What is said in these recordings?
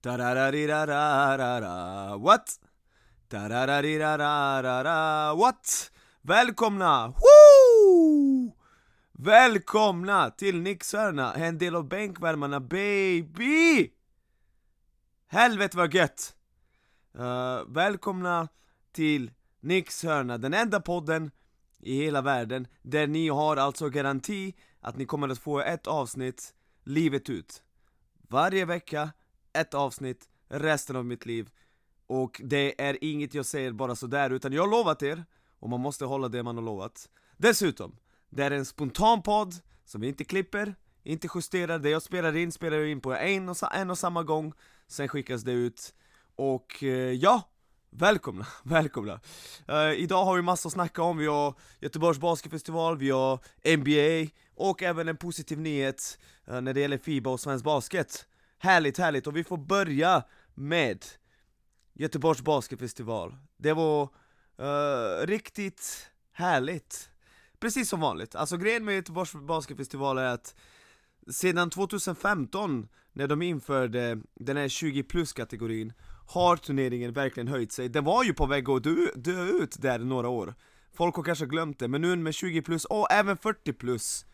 Tarararararara, What? Tarararararara, What? Välkomna! Woo! Välkomna till Nixhörna, en del av bänkvärmarna baby! Helvete vad gött! Uh, välkomna till Nixhörna, den enda podden i hela världen där ni har alltså garanti att ni kommer att få ett avsnitt livet ut. Varje vecka, ett avsnitt, resten av mitt liv. Och det är inget jag säger bara sådär, utan jag har lovat er, och man måste hålla det man har lovat. Dessutom, det är en spontan podd som vi inte klipper, inte justerar, det jag spelar in spelar jag in på en och, en och samma gång, sen skickas det ut. Och eh, ja, Välkomna, välkomna! Uh, idag har vi massa att snacka om, vi har Göteborgs Basketfestival, vi har NBA och även en positiv nyhet uh, när det gäller Fiba och svensk basket Härligt, härligt! Och vi får börja med Göteborgs Basketfestival Det var uh, riktigt härligt Precis som vanligt, alltså grejen med Göteborgs Basketfestival är att sedan 2015, när de införde den här 20 plus kategorin har turneringen verkligen höjt sig. Den var ju på väg att dö, dö ut där några år. Folk har kanske glömt det, men nu med 20 plus och även 40 plus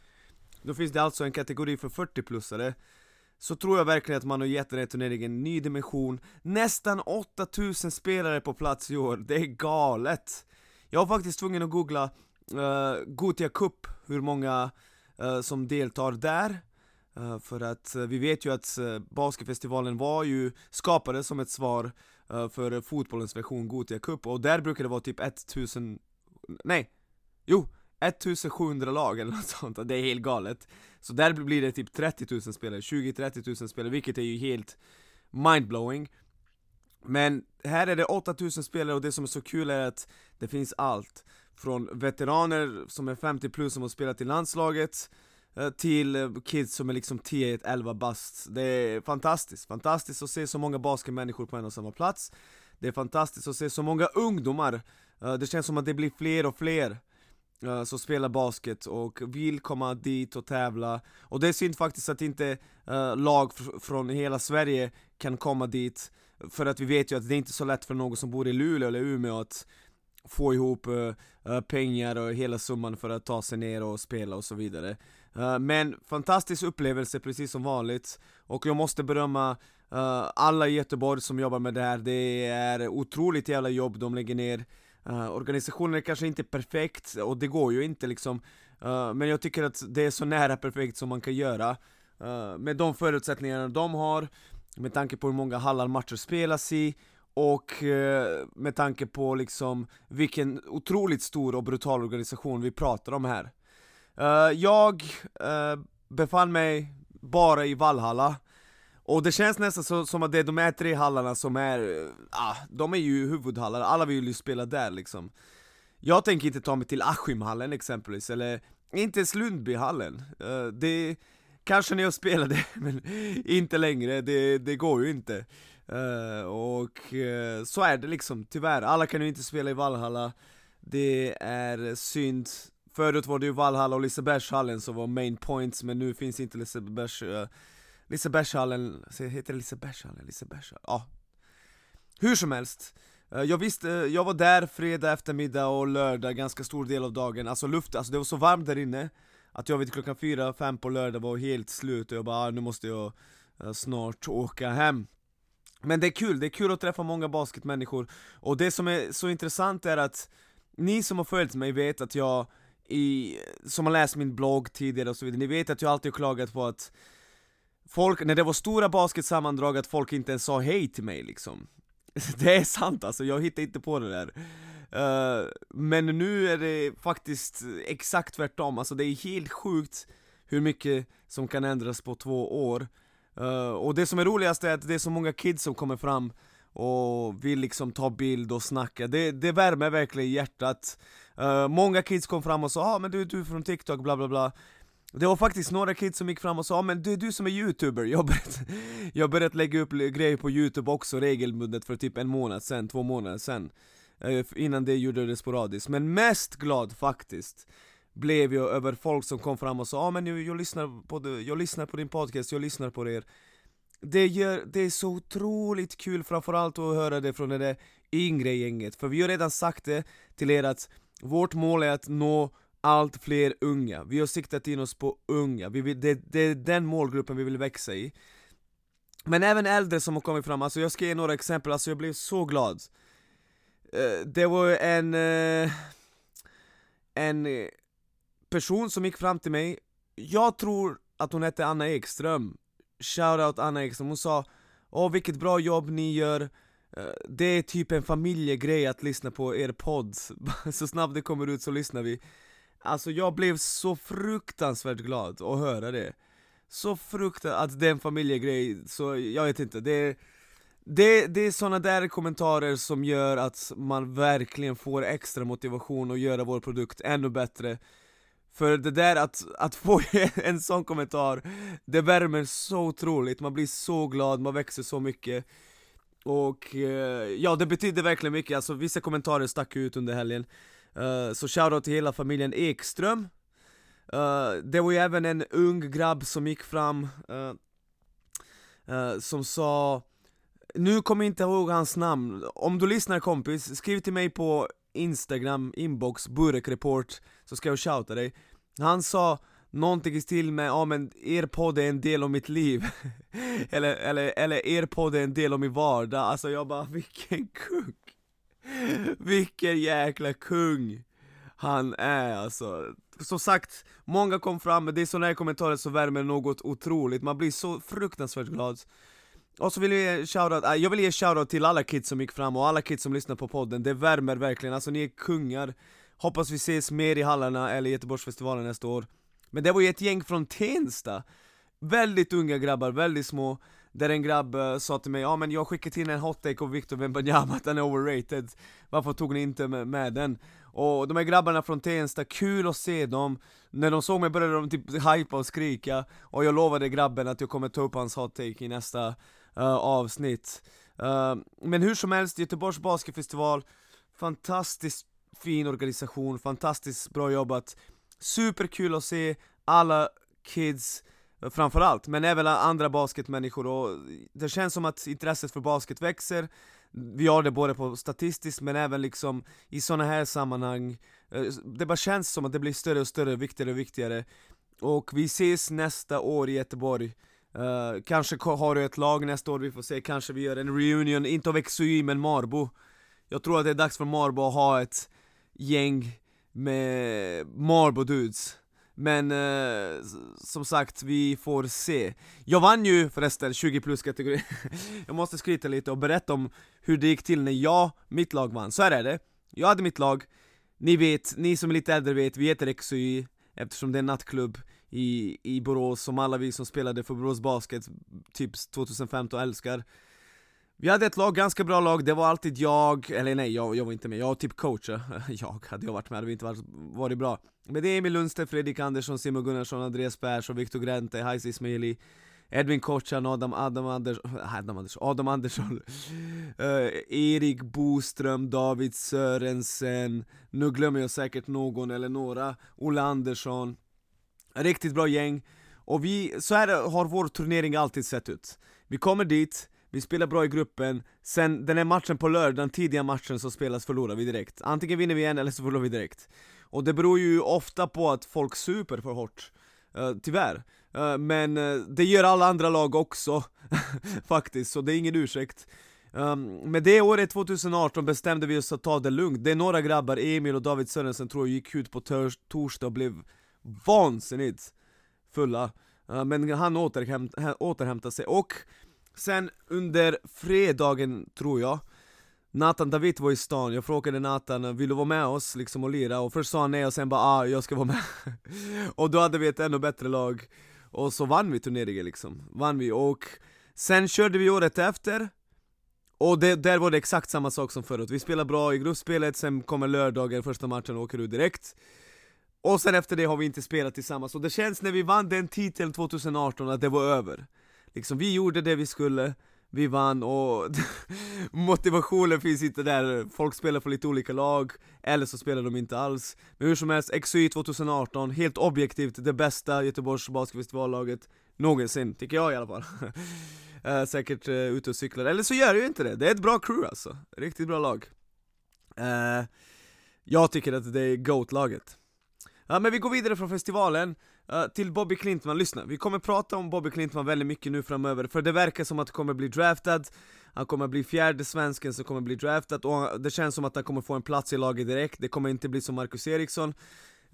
Då finns det alltså en kategori för 40-plussare så tror jag verkligen att man har gett den här turneringen en ny dimension. Nästan 8000 spelare på plats i år, det är galet! Jag var faktiskt tvungen att googla uh, Gotia Cup, hur många uh, som deltar där. Uh, för att uh, vi vet ju att uh, basketfestivalen var ju skapade som ett svar för fotbollens version Gotia Cup. Och där brukar det vara typ 1000, nej, jo, 1700 lag eller något sånt, det är helt galet. Så där blir det typ 30 000 spelare, 20-30 000 spelare, vilket är ju helt mindblowing. Men här är det 8000 spelare och det som är så kul är att det finns allt. Från veteraner som är 50 plus som har spelat i landslaget eh, till eh, kids som är liksom 10-11 bast. Det är fantastiskt, fantastiskt att se så många basketmänniskor på en och samma plats. Det är fantastiskt att se så många ungdomar. Eh, det känns som att det blir fler och fler. Eh, som spelar basket och vill komma dit och tävla. Och det är synd faktiskt att inte eh, lag från hela Sverige kan komma dit. För att vi vet ju att det är inte så lätt för någon som bor i Luleå eller Umeå att få ihop eh, pengar och hela summan för att ta sig ner och spela och så vidare. Men fantastisk upplevelse precis som vanligt. Och jag måste berömma uh, alla i Göteborg som jobbar med det här. Det är otroligt jävla jobb de lägger ner uh, Organisationen är kanske inte perfekt, och det går ju inte liksom. Eh, men jag tycker att det är så nära perfekt som man kan göra. Eh, med de förutsättningarna de har Med tanke på hur många hallar matcher spelas i och med tanke på liksom vilken otroligt stor och brutal organisation vi pratar om här. Uh, jag uh, befann mig bara i Valhalla och det känns nästan så, som att det är de här tre hallarna som är, eh, ah, de är ju huvudhallar, alla vill ju spela där liksom. Jag tänker inte ta mig till Askimhallen exempelvis, eller inte ens Lundbyhallen. Uh, Det kanske när jag spelade, men inte längre, det, det går ju inte. Uh, Och så är det liksom, tyvärr, alla kan ju inte spela i Valhalla. Det är synd. Förut var det ju Valhalla och Lisebergshallen som var main points, men nu finns inte Lisebergs... Lisebergshallen, heter det Lisebergshallen? Lisebergshallen? Ja Hur som helst eh, jag visste, eh, jag var där fredag eftermiddag och lördag ganska stor del av dagen, alltså luft, alltså det var så varmt där inne Att jag vid klockan fyra, fem på lördag var helt slut och jag bara ah, nu måste jag eh, snart åka hem Men det är kul, det är kul att träffa många basketmänniskor Och det som är så intressant är att Ni som har följt mig vet att jag i, som har läst min blogg tidigare och så vidare, ni vet att jag alltid har klagat på att folk, när det var stora basketsammandrag, att folk inte ens sa hej till mig liksom. Det är sant alltså, jag hittar inte på det där. Uh, Men nu är det faktiskt exakt tvärtom, alltså det är helt sjukt hur mycket som kan ändras på två år. Uh, Och det som är roligast är att det är så många kids som kommer fram och vill liksom ta bild och snacka, det, det värmer verkligen hjärtat. Uh, Många kids kom fram och sa ah, men du, du är från TikTok, bla bla bla det var faktiskt några kids som gick fram och sa 'Men men du, du som är youtuber, jag har börjat, jag börjat lägga upp grejer på youtube också regelbundet för typ en månad sen, två månader sen. Eh, innan det gjorde jag det sporadiskt, men mest glad faktiskt blev jag över folk som kom fram och sa ah, men jag, jag, lyssnar på det, jag lyssnar på din podcast, jag lyssnar på er. Det, gör, det är så otroligt kul framförallt att höra det från det där yngre gänget, för vi har redan sagt det till er att vårt mål är att nå allt fler unga, vi har siktat in oss på unga, vi vill, det, det är den målgruppen vi vill växa i. Men även äldre som har kommit fram, alltså jag ska ge några exempel, alltså jag blev så glad. Uh, Det var en, uh, en eh, person som gick fram till mig, jag tror att hon hette Anna Ekström. Shoutout Anna Ekström, hon sa Åh vilket bra jobb ni gör. Det är typ en familjegrej att lyssna på er podd. Så snabbt det kommer ut så lyssnar vi. Alltså jag blev så fruktansvärt glad att höra det. Så fruktansvärt, att det är en familjegrej, så jag vet inte, det det, det är såna där kommentarer som gör att man verkligen får extra motivation att göra vår produkt ännu bättre. För det där att, att få en sån kommentar, det värmer så otroligt, man blir så glad, man växer så mycket. Och eh, ja, det betyder verkligen mycket, alltså vissa kommentarer stack ut under helgen uh, Så shoutout till hela familjen Ekström. Uh, Det var ju även en ung grabb som gick fram uh, Som sa Nu kommer jag inte ihåg hans namn, om du lyssnar kompis, skriv till mig på Instagram inbox, Burek så ska jag shouta dig. Han sa någonting i stil med ja men er podd är en del av mitt liv. Eller, eller, eller er podd är en del av min vardag, alltså jag bara vilken kuk. Vilken jäkla kung han är alltså. Som sagt, många kom fram, men det är sådana här kommentarer som värmer något otroligt, man blir så fruktansvärt glad. Och så vill jag ge shoutout, äh, jag vill ge shoutout till alla kids som gick fram och alla kids som lyssnar på podden, det värmer verkligen, alltså ni är kungar. Hoppas vi ses mer i hallarna eller Göteborgsfestivalen nästa år. Men det var ju ett gäng från Tensta. Väldigt unga grabbar, väldigt små. Där en grabb uh, sa till mig, ja men jag skickade till en hottake av Victor Wembanyama att den är overrated. Varför tog ni inte med, med den? Och de här grabbarna från Tensta, kul att se dem. När de såg mig började de typ hypa och skrika. Och jag lovade grabben att jag kommer ta upp hans hot take i nästa uh, avsnitt. Uh, Men hur som helst, Göteborgs basketfestival Fantastiskt fin organisation, fantastiskt bra jobbat. Superkul att se alla kids framförallt, men även andra basketmänniskor och det känns som att intresset för basket växer. Vi har det både på statistiskt men även liksom i sådana här sammanhang. Eh, det bara känns som att det blir större och större, viktigare och viktigare. Och vi ses nästa år i Göteborg. Uh, kanske har du ett lag nästa år, vi får se, kanske vi gör en reunion, inte av XUI men Marbo. Jag tror att det är dags för Marbo att ha ett gäng med Marbo dudes. Men eh, som sagt, vi får se. Jag vann ju förresten 20 plus kategori. Jag måste skryta lite och berätta om hur det gick till när jag, mitt lag vann, så här är det. Jag hade mitt lag, ni vet, ni som är lite äldre vet, vi heter XY Eftersom det är en nattklubb i, i Borås, som alla vi som spelade för Borås Basket typ 2015 älskar. Vi hade ett lag, ganska bra lag, det var alltid jag, eller nej jag, jag var inte med, jag var typ coach eh, Jag, hade jag varit med. Hade vi inte varit, varit bra. Men det är Emil Lundstedt, Fredrik Andersson, Simon Gunnarsson, Andreas Persson, Viktor Gränte, Hayes Ismaili Edvin Kocan, Adam, Adam, Anders, Adam Andersson, Adam Andersson uh, Erik Boström, David Sörensen. Nu glömmer jag säkert någon eller några. Olle Andersson. Riktigt bra gäng, och vi, så här har vår turnering alltid sett ut. Vi kommer dit, vi spelar bra i gruppen, sen den här matchen på lördag, den tidiga matchen som spelas förlorar vi direkt. Antingen vinner vi en eller så förlorar vi direkt. Och det beror ju ofta på att folk super för hårt. Uh, Tyvärr. Uh, Men uh, det gör alla andra lag också Faktiskt, så det är ingen ursäkt. Um, men det året 2018 bestämde vi oss att ta det lugnt, det är några grabbar, Emil och David Sörensen tror jag gick ut på torsdag och blev vansinnigt fulla. Uh, Men han återhämt, återhämtade sig, och sen under fredagen tror jag Nathan David var i stan, jag frågade Nathan vill du vara med oss liksom och lira? Och först sa han nej och sen bara ah, jag ska vara med. Och då hade vi ett ännu bättre lag. Och så vann vi turneringen liksom, vann vi. Och Sen körde vi året efter. Och det, där var det exakt samma sak som förut, vi spelade bra i gruppspelet, sen kommer lördagen, första matchen och åker ut direkt. Och sen efter det har vi inte spelat tillsammans, och det känns när vi vann den titeln 2018 att det var över. Liksom, vi gjorde det vi skulle, vi vann och motivationen finns inte där, folk spelar för lite olika lag, eller så spelar de inte alls. Men hur som helst, XY 2018, helt objektivt det bästa Göteborgs basketfestivallaget någonsin, tycker jag i alla fall. Uh, Säkert uh, ute och cyklar, eller så gör det ju inte det, det är ett bra crew alltså, riktigt bra lag. Uh, Jag tycker att det är GOAT-laget. Ja men vi går vidare från festivalen. Uh, till Bobby Klintman, lyssna, vi kommer prata om Bobby Klintman väldigt mycket nu framöver För det verkar som att han kommer bli draftad Han kommer bli fjärde svensken som kommer bli draftad och det känns som att han kommer få en plats i laget direkt. Det kommer inte bli som Marcus Eriksson.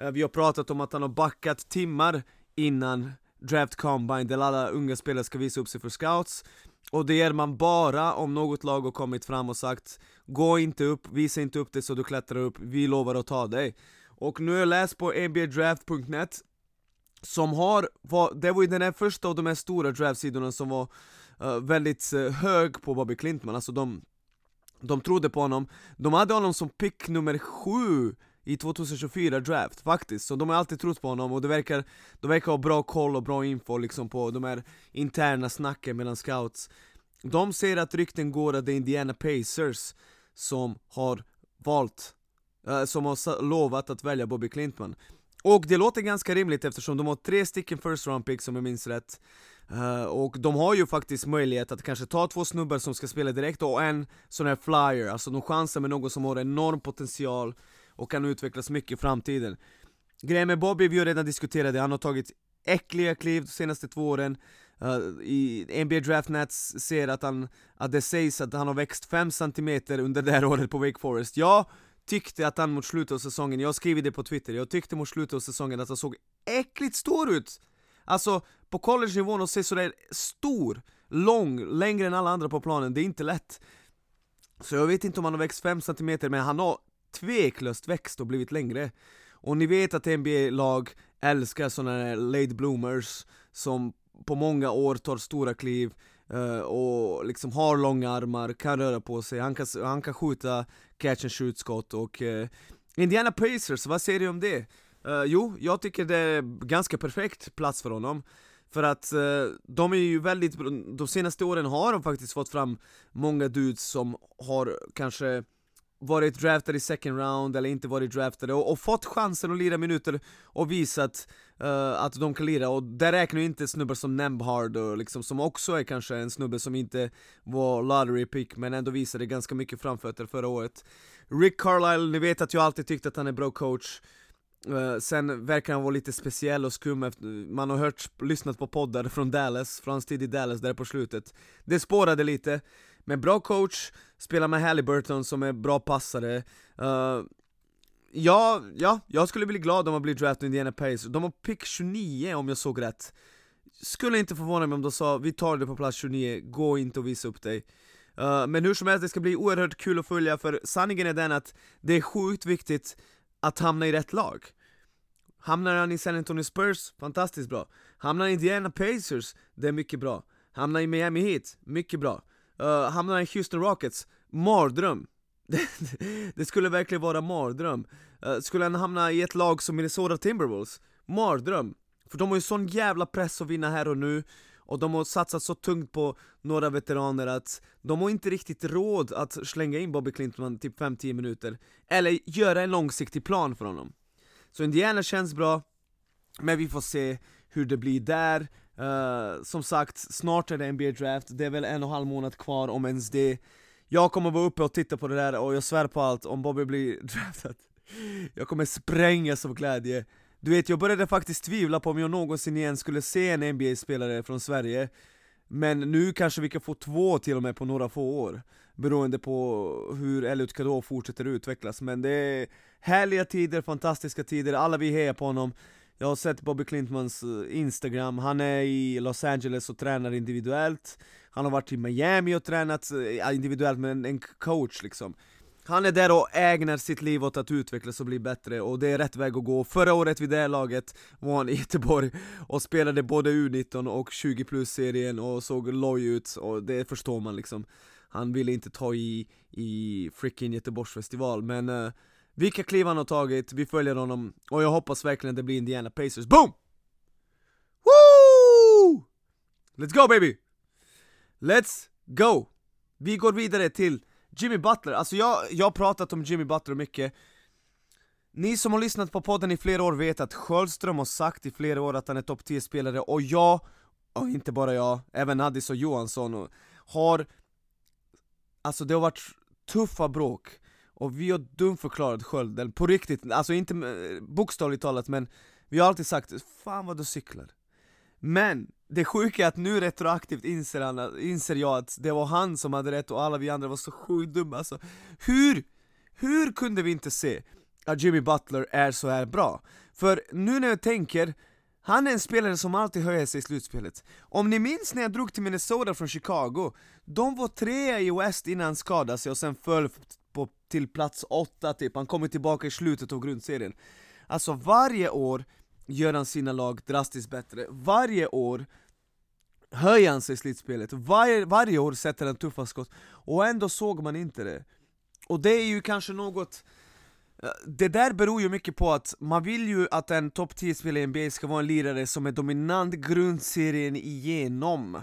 Uh, Vi har pratat om att han har backat timmar innan Draft Combine där alla unga spelare ska visa upp sig för scouts. Och det gör man bara om något lag har kommit fram och sagt Gå inte upp, visa inte upp dig så du klättrar upp, vi lovar att ta dig. Och nu har jag läst på abdraft.net Som har, det var ju den här första av de här stora draftsidorna som var uh, väldigt uh, hög på Bobby Klintman, alltså de de trodde på honom, de hade honom som pick nummer sju i 2024 draft faktiskt, så de har alltid trott på honom och det verkar, de verkar ha bra koll och bra info liksom på de här interna snacken mellan scouts. De säger att rykten går att det är Indiana Pacers som har valt, Eh, som har lovat att välja Bobby Clintman Och det låter ganska rimligt eftersom de har tre stycken first round picks om jag minns rätt. Uh, och de har ju faktiskt möjlighet att kanske ta två snubbar som ska spela direkt och en sån här flyer, alltså de chansar med någon som har enorm potential och kan utvecklas mycket i framtiden. Grejen med Bobby, vi har redan diskuterat det, han har tagit äckliga kliv de senaste två åren. Uh, I NBA Draft Nets ser att, han, att det sägs att han har växt 5 cm under det här året på Wake Forest. Ja, tyckte att han mot slutet av säsongen, jag skriver det på Twitter, jag tyckte mot slutet av säsongen att han såg äckligt stor ut! Alltså, på college-nivån att se sådär stor, lång, längre än alla andra på planen, det är inte lätt Så jag vet inte om han har växt 5 cm, men han har tveklöst växt och blivit längre. Och ni vet att NBA-lag älskar sådana här late bloomers som på många år tar stora kliv Eh, och liksom har långa armar, kan röra på sig, han kan, han kan skjuta catch and shoot skott och uh, Indiana Pacers, vad säger du om det? Uh, jo, jag tycker det är ganska perfekt plats för honom för att uh, de är ju väldigt, de senaste åren har de faktiskt fått fram många dudes som har kanske varit draftade i second round eller inte varit draftade och, och fått chansen att lira minuter och visat uh, att de kan lira. Och där räknar ju inte snubbar som Nembhard och liksom, som också är kanske en snubbe som inte var lottery pick men ändå visade ganska mycket framfötter förra året. Rick Carlisle, ni vet att jag alltid tyckt att han är bra coach. Uh, sen verkar han vara lite speciell och skum efter, man har hört, lyssnat på poddar från Dallas, från hans tid i Dallas där på slutet. Det spårade lite, med bra coach, spelar med Halliburton som är bra passare. Uh, Ja, ja, jag skulle bli glad om man blir draftad i Indiana Pacers, de har pick 29 om jag såg rätt. Skulle inte förvåna mig om de sa 'Vi tar det på plats 29, gå inte och visa upp dig' uh, Men hur som helst, det ska bli oerhört kul att följa för sanningen är den att det är sjukt viktigt att hamna i rätt lag. Hamnar han i San Antonio Spurs, fantastiskt bra. Hamnar han i Indiana Pacers, det är mycket bra. Hamnar i Miami Heat, mycket bra uh, Hamnar i Houston Rockets, mardröm. Det skulle verkligen vara mardröm. Uh, Skulle han hamna i ett lag som Minnesota Timberwolves, mardröm. För de har ju sån jävla press att vinna här och nu och de har satsat så tungt på några veteraner att de har inte riktigt råd att slänga in Bobby Clinton typ 5-10 minuter Eller göra en långsiktig plan för honom. Så Indiana känns bra, men vi får se hur det blir där. Uh, som sagt, snart är det NBA draft, det är väl en och en halv månad kvar om ens det. Jag kommer vara uppe och titta på det där och jag svär på allt, om Bobby blir draftad Jag kommer sprängas av glädje. Du vet, jag började faktiskt tvivla på om jag någonsin igen skulle se en NBA-spelare från Sverige. Men nu kanske vi kan få två till och med på några få år Beroende på hur Elliot Kadå fortsätter utvecklas. Men det är härliga tider, fantastiska tider, alla vi hejar på honom jag har sett Bobby Clintmans eh, Instagram, han är i Los Angeles och tränar individuellt. Han har varit i Miami och tränat eh, individuellt med en coach liksom. Han är där och ägnar sitt liv åt att utvecklas och bli bättre. Och det är rätt väg att gå. Förra året vid det här laget var han i Göteborg och spelade både U19 och 20 plus-serien och såg loj ut. Och det förstår man liksom. Han ville inte ta i, i freaking Göteborgsfestival men uh, vilka kliv han har tagit, vi följer honom, och jag hoppas verkligen det blir Indiana Pacers. Boom! Woo! Let's go baby! Let's go! Vi går vidare till Jimmy Butler, alltså jag, jag har pratat om Jimmy Butler mycket Ni som har lyssnat på podden i flera år vet att Sköldström har sagt i flera år att han är topp 10-spelare och jag och inte bara jag, även Addis och Johansson och har Alltså det har varit tuffa bråk och vi har dumförklarat skölden, på riktigt, alltså inte eh, bokstavligt talat men Vi har alltid sagt 'Fan vad du cyklar' Men det sjuka är att nu retroaktivt inser, han, inser jag att det var han som hade rätt och alla vi andra var så sjukt dumma. Alltså Hur, hur kunde vi inte se att Jimmy Butler är så här bra? För nu när jag tänker, han är en spelare som alltid höjer sig i slutspelet. Om ni minns när jag drog till Minnesota från Chicago De var trea i West innan han skadade sig och sen föll på, till plats åtta typ, han kommer tillbaka i slutet av grundserien. Alltså varje år gör han sina lag drastiskt bättre, varje år höjer han sig i slutspelet, varje, varje år sätter han tuffa skott, och ändå såg man inte det. Och det är ju kanske något eh, det där beror ju mycket på att man vill ju att en topp 10-spelare i NBA ska vara en lirare som är dominant grundserien igenom.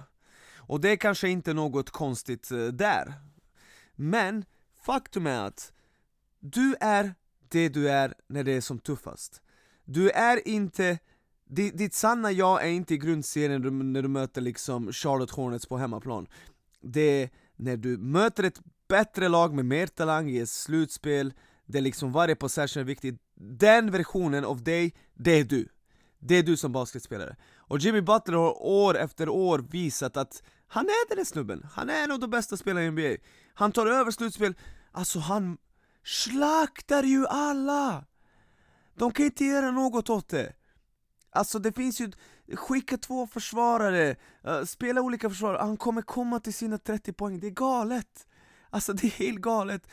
Och det är kanske inte något konstigt eh, där. Men, faktum är att du är det du är när det är som tuffast. Du är inte, ditt sanna jag är inte i grundserien när du möter liksom Charlotte Hornets på hemmaplan. Det är när du möter ett bättre lag med mer talang i ett slutspel där liksom varje possession är viktig. Den versionen av dig, det är du. Det är du som basketspelare. Och Jimmy Butler har år efter år visat att han är den där snubben, han är en av de bästa spelarna i NBA Han tar över slutspel, alltså han slaktar ju alla! De kan inte göra något åt det. Alltså det finns ju, skicka två försvarare, uh, spela olika försvarare, han kommer komma till sina 30 poäng, det är galet! Alltså det är helt galet.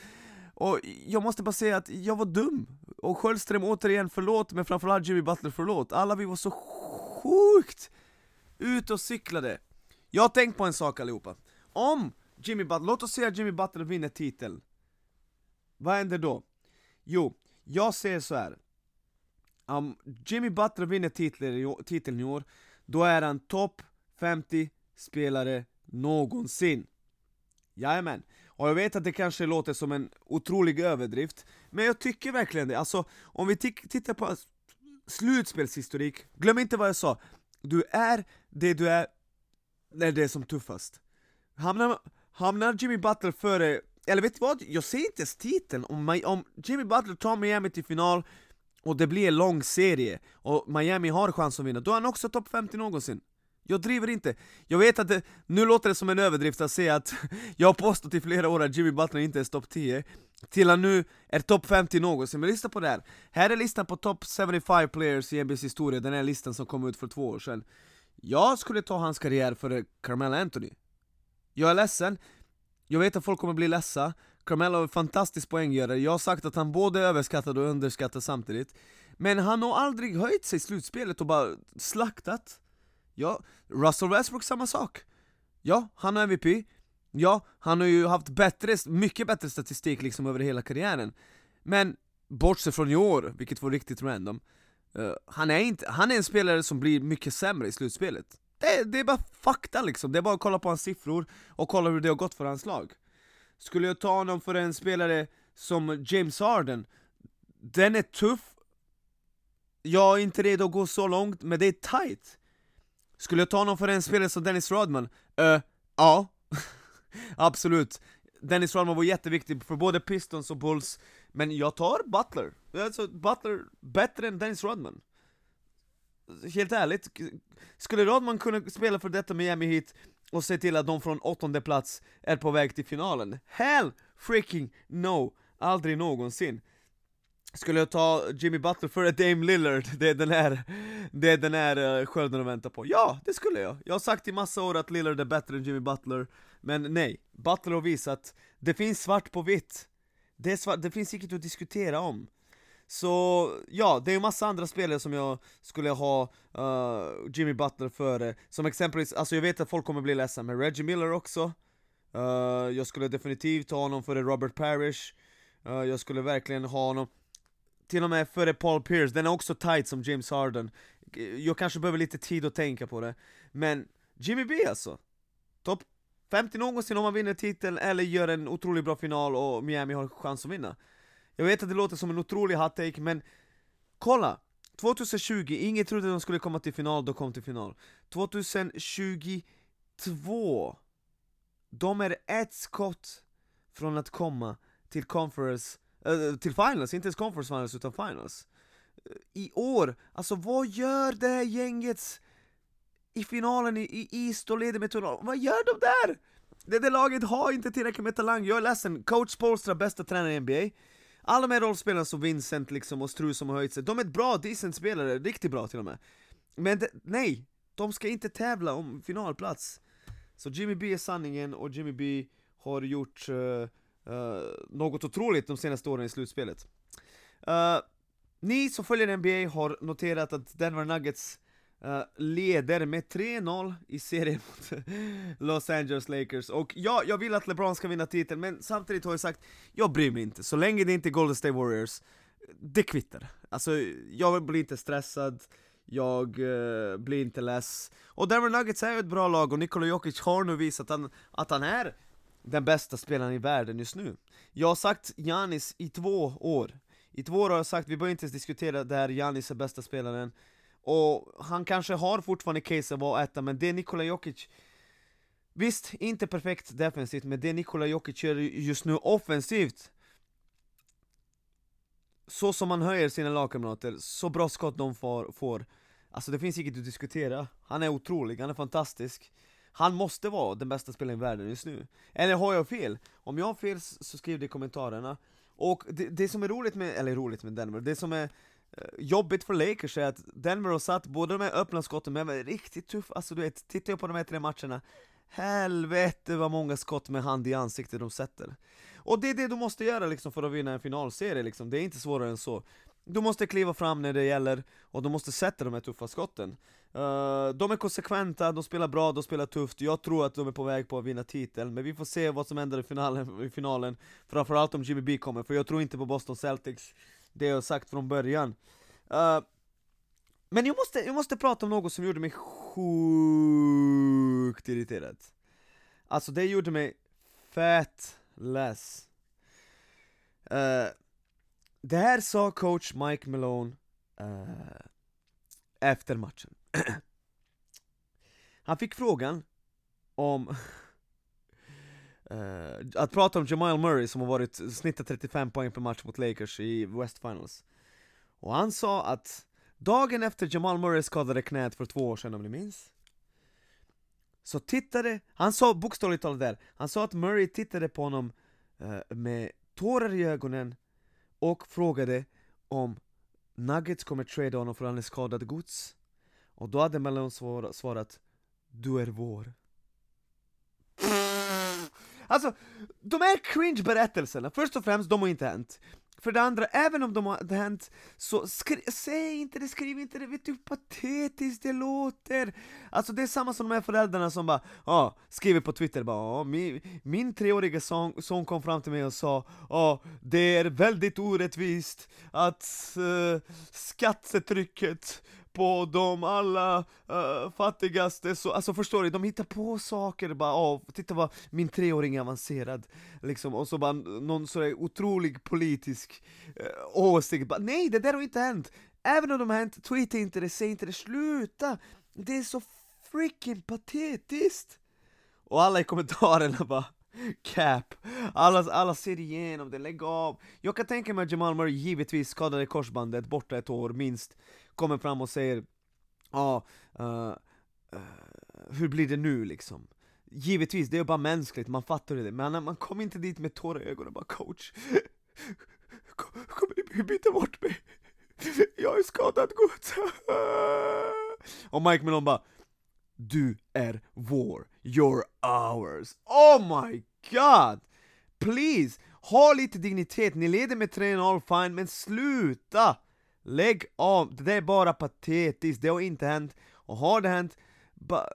Och jag måste bara säga att jag var dum, och Sköldström återigen förlåt, men framförallt Jimmy Butler förlåt, alla vi var så sjukt ute och cyklade. Jag har tänkt på en sak allihopa, om Jimmy Butler, låt oss säga att Jimmy Butler vinner titeln. Vad händer då? Jo, jag säger så här. om Jimmy Butler vinner titeln, titeln i år, då är han topp 50 spelare någonsin Jajamän, och jag vet att det kanske låter som en otrolig överdrift, men jag tycker verkligen det. Alltså, om vi tittar på slutspelshistorik, glöm inte vad jag sa. Du är det du är när det är som tuffast. Hamnar, hamnar Jimmy Butler före, eller vet du vad? Jag ser inte ens titeln. Om, om Jimmy Butler tar Miami till final och det blir en lång serie, och Miami har chans att vinna, då är han också topp 50 någonsin. Jag driver inte. Jag vet att det, nu låter det som en överdrift att säga att jag har påstått i flera år att Jimmy Butler inte är topp 10 Till han nu är topp 50 någonsin, men lyssna på det här Här är listan på top 75 players i NBA's historia, den här listan som kom ut för två år sedan Jag skulle ta hans karriär före Carmelo Anthony Jag är ledsen, jag vet att folk kommer bli ledsa. Carmelo är en fantastisk poänggörare, jag har sagt att han både är överskattad och underskattad samtidigt. Men han har aldrig höjt sig i slutspelet och bara slaktat. Ja, Russell Westbrook samma sak. Ja, han har MVP Ja, han har ju haft bättre, mycket bättre statistik liksom över hela karriären. Men, bortsett från i år, vilket var riktigt random uh, han, är inte, han är en spelare som blir mycket sämre i slutspelet det, det är bara fakta liksom, det är bara att kolla på hans siffror och kolla hur det har gått för hans lag. Skulle jag ta honom för en spelare som James Harden? Den är tuff. Jag är inte redo att gå så långt, men det är tight. Skulle jag ta honom för en spelare som Dennis Rodman? Uh, ja, absolut. Dennis Rodman var jätteviktig för både Pistons och Bulls Men jag tar Butler, alltså Butler bättre än Dennis Rodman. Helt ärligt, skulle Rodman kunna spela för detta Miami Heat och se till att de från åttonde plats är på väg till finalen? Hell freaking no! Aldrig någonsin skulle jag ta Jimmy Butler före Dame Lillard? Det är den här, det är den här eh, skölden att vänta på Ja, det skulle jag! Jag har sagt i massa år att Lillard är bättre än Jimmy Butler Men nej, Butler har visat Det finns svart på vitt Det, svart, det finns inget att diskutera om så ja, det är ju massa andra spelare som jag skulle ha uh, Jimmy Butler före. Som exempelvis, alltså jag vet att folk kommer bli ledsna, men Reggie Miller också. Uh, Jag skulle definitivt ha honom före Robert Parrish. Uh, Jag skulle verkligen ha honom till och med före Paul Pierce, den är också tight som James Harden. Jag kanske behöver lite tid att tänka på det. Men Jimmy B alltså. Topp 50 någonsin om man vinner titeln eller gör en otroligt bra final och Miami har chans att vinna. Jag vet att det låter som en otrolig hot take men Kolla! 2020, ingen trodde de skulle komma till final, de kom till final. 2022 De är ett skott från att komma till conference, äh, till finals, inte ens conference finals utan finals. I år, alltså vad gör det här gänget i finalen i, East och leder med total, vad gör de där? Det där laget har inte tillräckligt med talang, jag är ledsen, coach Polstra, bästa tränare i NBA alla de här rollspelarna som Vincent liksom och Struz som har höjt sig, de är ett bra, decent spelare, riktigt bra till och med. Men de, nej, de ska inte tävla om finalplats. Så Jimmy B är sanningen och Jimmy B har gjort uh, uh, något otroligt de senaste åren i slutspelet. Uh, Ni som följer NBA har noterat att Denver Nuggets Uh, leder med 3-0 i serien mot Los Angeles Lakers, och ja, jag vill att LeBron ska vinna titeln, men samtidigt har jag sagt, jag bryr mig inte, så länge det inte är Golden State Warriors, det kvittar. Alltså, jag blir inte stressad, jag uh, blir inte less, och Denver Nuggets är ju ett bra lag, och Nikola Jokic har nu visat att han, att han är den bästa spelaren i världen just nu. Jag har sagt Janis i två år, i två år har jag sagt, vi behöver inte ens diskutera där Janis är bästa spelaren, och han kanske har fortfarande case att vara etta, men det Nikola Jokic. Visst, inte perfekt defensivt, men det Nikola Jokic gör just nu offensivt Så som han höjer sina lagkamrater, så bra skott de får, får. Alltså det finns inget att diskutera, han är otrolig, han är fantastisk. Han måste vara den bästa spelaren i världen just nu. Eller har jag fel? Om jag har fel så skriv det i kommentarerna. Och det, det som är roligt med, eller roligt med Denver, det som är Eh, jobbigt för Lakers är att Denver har satt båda de här öppna skotten, men var riktigt tuff, alltså du vet, tittar jag på de här tre matcherna Helvete vad många skott med hand i ansiktet de sätter. Och det är det du måste göra liksom för att vinna en finalserie liksom, det är inte svårare än så. Du måste kliva fram när det gäller, och du måste sätta de här tuffa skotten. Uh, De är konsekventa, de spelar bra, de spelar tufft, jag tror att de är på väg på att vinna titeln Men vi får se vad som händer i finalen, i finalen. Framförallt om Jimmy B kommer, för jag tror inte på Boston Celtics det jag sagt från början. Uh, Men jag måste, jag måste prata om något som gjorde mig sjukt irriterad. Alltså det gjorde mig fett less. Uh, Det här sa coach Mike Malone uh, efter matchen. Han fick frågan om Uh, att prata om Jamal Murray som har varit snittat 35 poäng per match mot Lakers i West Finals. Och han sa att dagen efter Jamal Murray skadade knät för två år sedan om ni minns. Så tittade, han sa bokstavligt talat där, han sa att Murray tittade på honom uh, med tårar i ögonen och frågade om Nuggets kommer trada honom för han är skadad gods. Och då hade Malone svarat Du är vår. Alltså, de här cringe-berättelserna, först och främst, de har inte hänt. För det andra, även om de har hänt, så säg inte det, skriv inte det, vet du hur patetiskt det låter? Alltså det är samma som de här föräldrarna som bara, ja, ah, skriver på twitter bara, ah, min, min treåriga son, son kom fram till mig och sa, ja, ah, det är väldigt orättvist att uh, skattetrycket på de alla uh, fattigaste, så, alltså förstår du, de hittar på saker bara oh, titta vad min treåring är avancerad, liksom, och så bara någon sådär otrolig politisk uh, åsikt, bara, nej det där har inte hänt! Även om de har hänt, tweeta inte det, säg inte det, sluta! Det är så freaking patetiskt! Och alla i kommentarerna bara Cap, alla, alla ser igenom det, lägg av! Jag kan tänka mig att Jamal Murray givetvis skadade korsbandet, borta ett år minst kommer fram och säger Ja, uh, uh, hur blir det nu liksom? Givetvis, det är bara mänskligt, man fattar det, men man kommer inte dit med tårar i ögonen bara 'coach' Kommer ni byta bort mig? Jag är skadad gods Och Mike Malone bara Du är vår, you're ours Oh my god! Please, ha lite dignitet, ni leder med 3-0 fine, men sluta! Lägg av, det där är bara patetiskt, det har inte hänt, och har det hänt, ba,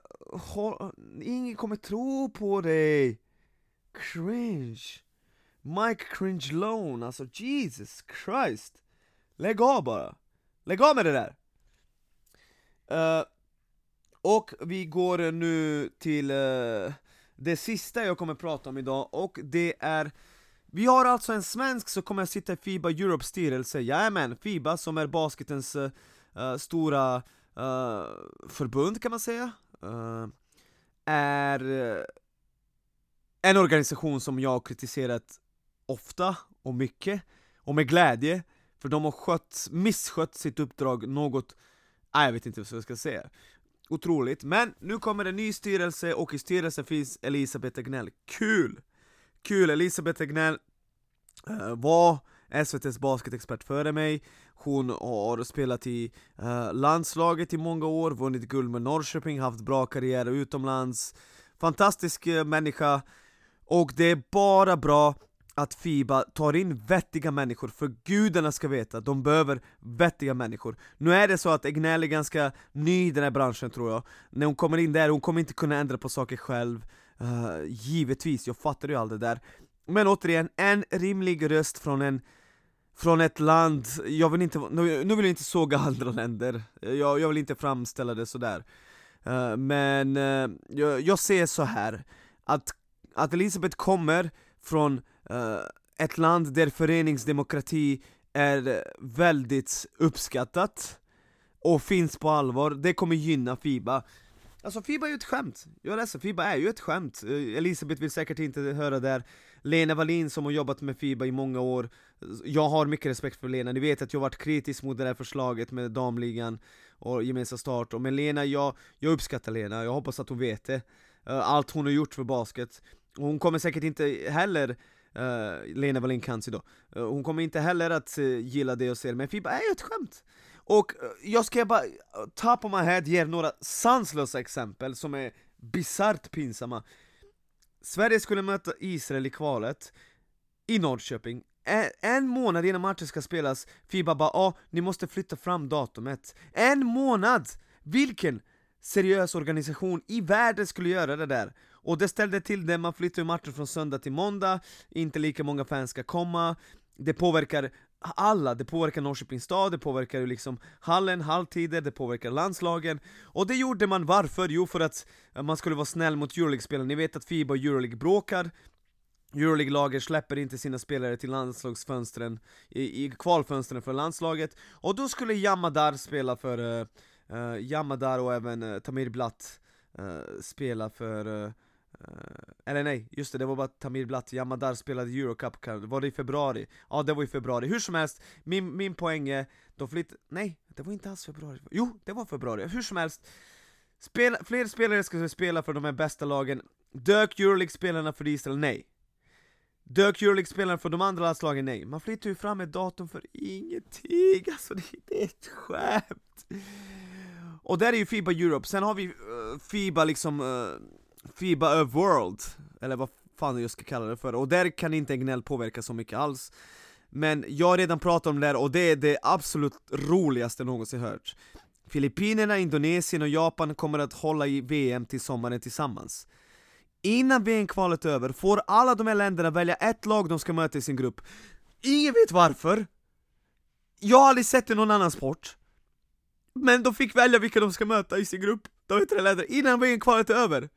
ha, ingen kommer tro på dig! Cringe! Mike Cringe Lone, alltså Jesus Christ! Lägg av bara! Lägg av med det där! Uh, och vi går nu till uh, det sista jag kommer prata om idag, och det är vi har alltså en svensk som kommer att sitta i Fiba Europes styrelse, jajamän, Fiba som är basketens uh, stora uh, förbund kan man säga, uh, är en organisation som jag har kritiserat ofta och mycket, och med glädje, för de har skött, misskött sitt uppdrag något, nej jag vet inte vad jag ska säga Otroligt, men nu kommer en ny styrelse och i styrelsen finns Elisabeth Tegnell. kul! Kul, Elisabeth Egnell uh, eh, var SVT's basketexpert före mig. Hon har spelat i uh, landslaget i många år, vunnit guld med Norrköping, haft bra karriär utomlands. Fantastisk uh, människa. Och det är bara bra att Fiba tar in vettiga människor, för gudarna ska veta, de behöver vettiga människor. Nu är det så att Egnell är ganska ny i den här branschen tror jag. När hon kommer in där, hon kommer inte kunna ändra på saker själv uh, Givetvis, jag fattar ju allt det där. Men återigen, en rimlig röst från en från ett land, jag vill inte, nu, nu vill jag inte såga andra länder, jag, jag vill inte framställa det sådär. Uh, Men uh, jag, jag ser så här att, att Elisabeth kommer från uh, ett land där föreningsdemokrati är väldigt uppskattat och finns på allvar, det kommer gynna Fiba. Alltså Fiba är ju ett skämt, jag är ledsen, Fiba är ju ett skämt. Eh, Elisabeth vill säkert inte höra där. Lena Wallin som har jobbat med Fiba i många år Jag har mycket respekt för Lena, ni vet att jag har varit kritisk mot det där förslaget med damligan och gemensam start, och med Lena, jag, jag uppskattar Lena, jag hoppas att hon vet det. Eh, allt hon har gjort för basket, och hon kommer säkert inte heller uh, Lena Wallin Kansi då, uh, hon kommer inte heller att uh, gilla det jag ser, men Fiba är ju ett skämt! Och eh, jag ska bara, eh, top of my head, ge några sanslösa exempel som är bisarrt pinsamma Sverige skulle möta Israel i kvalet i Norrköping en månad innan matchen ska spelas, Fiba bara ah, ni måste flytta fram datumet En månad! Vilken seriös organisation i världen skulle göra det där? Och det ställde till det, man flyttar ju matchen från söndag till måndag, inte lika många fans ska komma Det påverkar alla, det påverkar Norrköpings stad, det påverkar liksom hallen, halvtider, det påverkar landslagen. Och det gjorde man varför? Jo för att eh, man skulle vara snäll mot Euroleague-spelarna, ni vet att Fiba och Euroleague bråkar. Euroleague-lager släpper inte sina spelare till landslagsfönstren, i, i kvalfönstren för landslaget. Och då skulle Yamadar spela för, uh, uh, Yamadar och även uh, Tamir Blatt uh, spela för uh, Eh, eller nej, just det, det var bara Tamir Blatt, Yamadar spelade Eurocup, var det i februari? Ja det var i februari, hur som helst, min, min poäng är, de flytt... nej, det var inte alls februari, jo det var februari, hur som helst spela, Fler spelare ska spela för de här bästa lagen, dök Euroleague-spelarna för Israel? Nej Dök Euroleague-spelarna för de andra landslagen? Nej, man flyttar ju fram ett datum för ingenting, alltså det är ett skämt! Och där är ju Fiba Europe, sen har vi eh, uh, Fiba liksom, uh, Fiba-a-world, eller vad fan jag ska kalla det för, och där kan inte gnäll påverka så mycket alls. Men jag har redan pratat om det där och det är det absolut roligaste någonsin hört. Filippinerna, Indonesien och Japan kommer att hålla i VM till sommaren tillsammans. Innan VM-kvalet är över får alla de här länderna välja ett lag de ska möta i sin grupp. Ingen vet varför. Jag har aldrig sett det i någon annan sport. Men de fick välja vilka de ska möta i sin grupp, de är tre länder, innan VM-kvalet är över.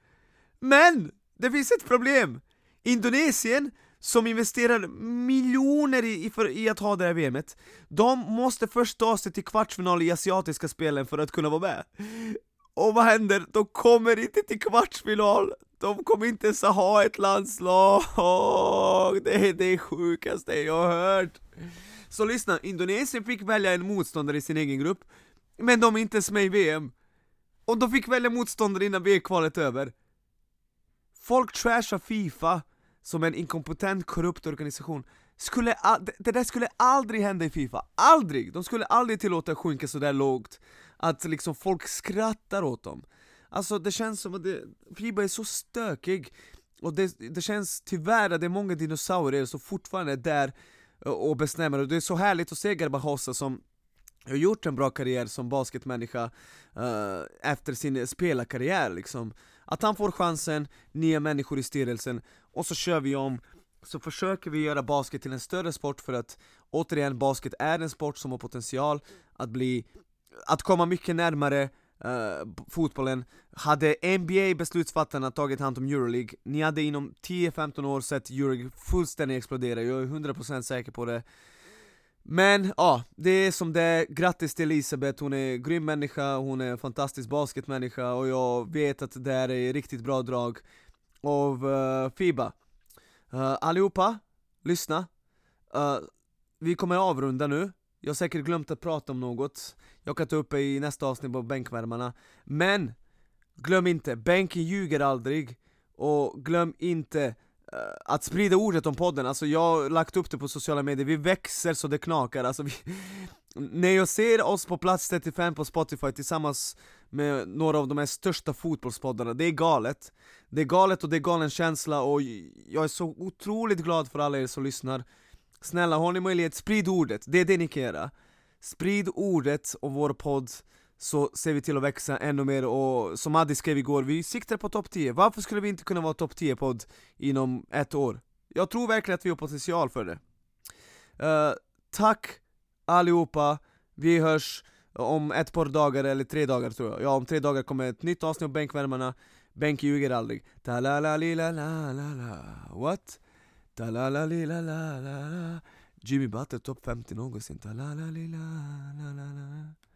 Men! Det finns ett problem! Indonesien, som investerar miljoner i, för, i att ha det här VMet De måste först ta sig till kvartsfinal i asiatiska spelen för att kunna vara med Och vad händer? De kommer inte till kvartsfinal! De kommer inte ens ha ett landslag! Det är det sjukaste jag har hört! Så lyssna, Indonesien fick välja en motståndare i sin egen grupp Men de är inte ens med i VM Och de fick välja motståndare innan VM-kvalet är över Folk trashar Fifa som en inkompetent, korrupt organisation. Skulle, Det där skulle aldrig hända i Fifa, aldrig! De skulle aldrig tillåta att sjunka sådär lågt Att liksom folk skrattar åt dem. Alltså det känns som att det, Fifa är så stökig Och det, det känns tyvärr att det är många dinosaurier som fortfarande är där och bestämmer, och det är så härligt att se Garbajosa som har gjort en bra karriär som basketmänniska uh, efter sin spelarkarriär liksom. Att han får chansen, nya människor i styrelsen, och så kör vi om. Så försöker vi göra basket till en större sport för att återigen, basket är en sport som har potential att bli Att komma mycket närmare uh, fotbollen. Hade NBA beslutsfattarna tagit hand om Euroleague, ni hade inom 10-15 år sett Euroleague fullständigt explodera, jag är 100% säker på det. Men ja, det är som det är, grattis till Elisabeth, hon är en grym människa, hon är en fantastisk basketmänniska och jag vet att det här är riktigt bra drag av uh, Fiba. Uh, Allihopa, lyssna. Uh, Vi kommer avrunda nu, jag har säkert glömt att prata om något. Jag kan ta upp det i nästa avsnitt på bänkvärmarna. Men, glöm inte, bänken ljuger aldrig. Och glöm inte Eh, att sprida ordet om podden, alltså jag har lagt upp det på sociala medier, vi växer så det knakar. Alltså vi, När jag ser oss på plats 35 på Spotify tillsammans med några av de här största fotbollspoddarna, det är galet. Det är galet och det är galen känsla och jag är så otroligt glad för alla er som lyssnar. Snälla, har ni möjlighet, sprid ordet, det är det ni kan göra. Sprid ordet om vår podd så ser vi till att växa ännu mer. Och som Adi skrev igår, vi siktar på topp 10 Varför skulle vi inte kunna vara topp 10-podd inom ett år? Jag tror verkligen att vi har potential för det. Uh, Tack allihopa, vi hörs om ett par dagar eller tre dagar tror jag. Ja, om tre dagar kommer ett nytt avsnitt av Bänkvärmarna. Bänk ljuger aldrig. Ta la la la la la la What? ta la la la la la la Jimmy Butter topp 50 någonsin. Ta la la la la la la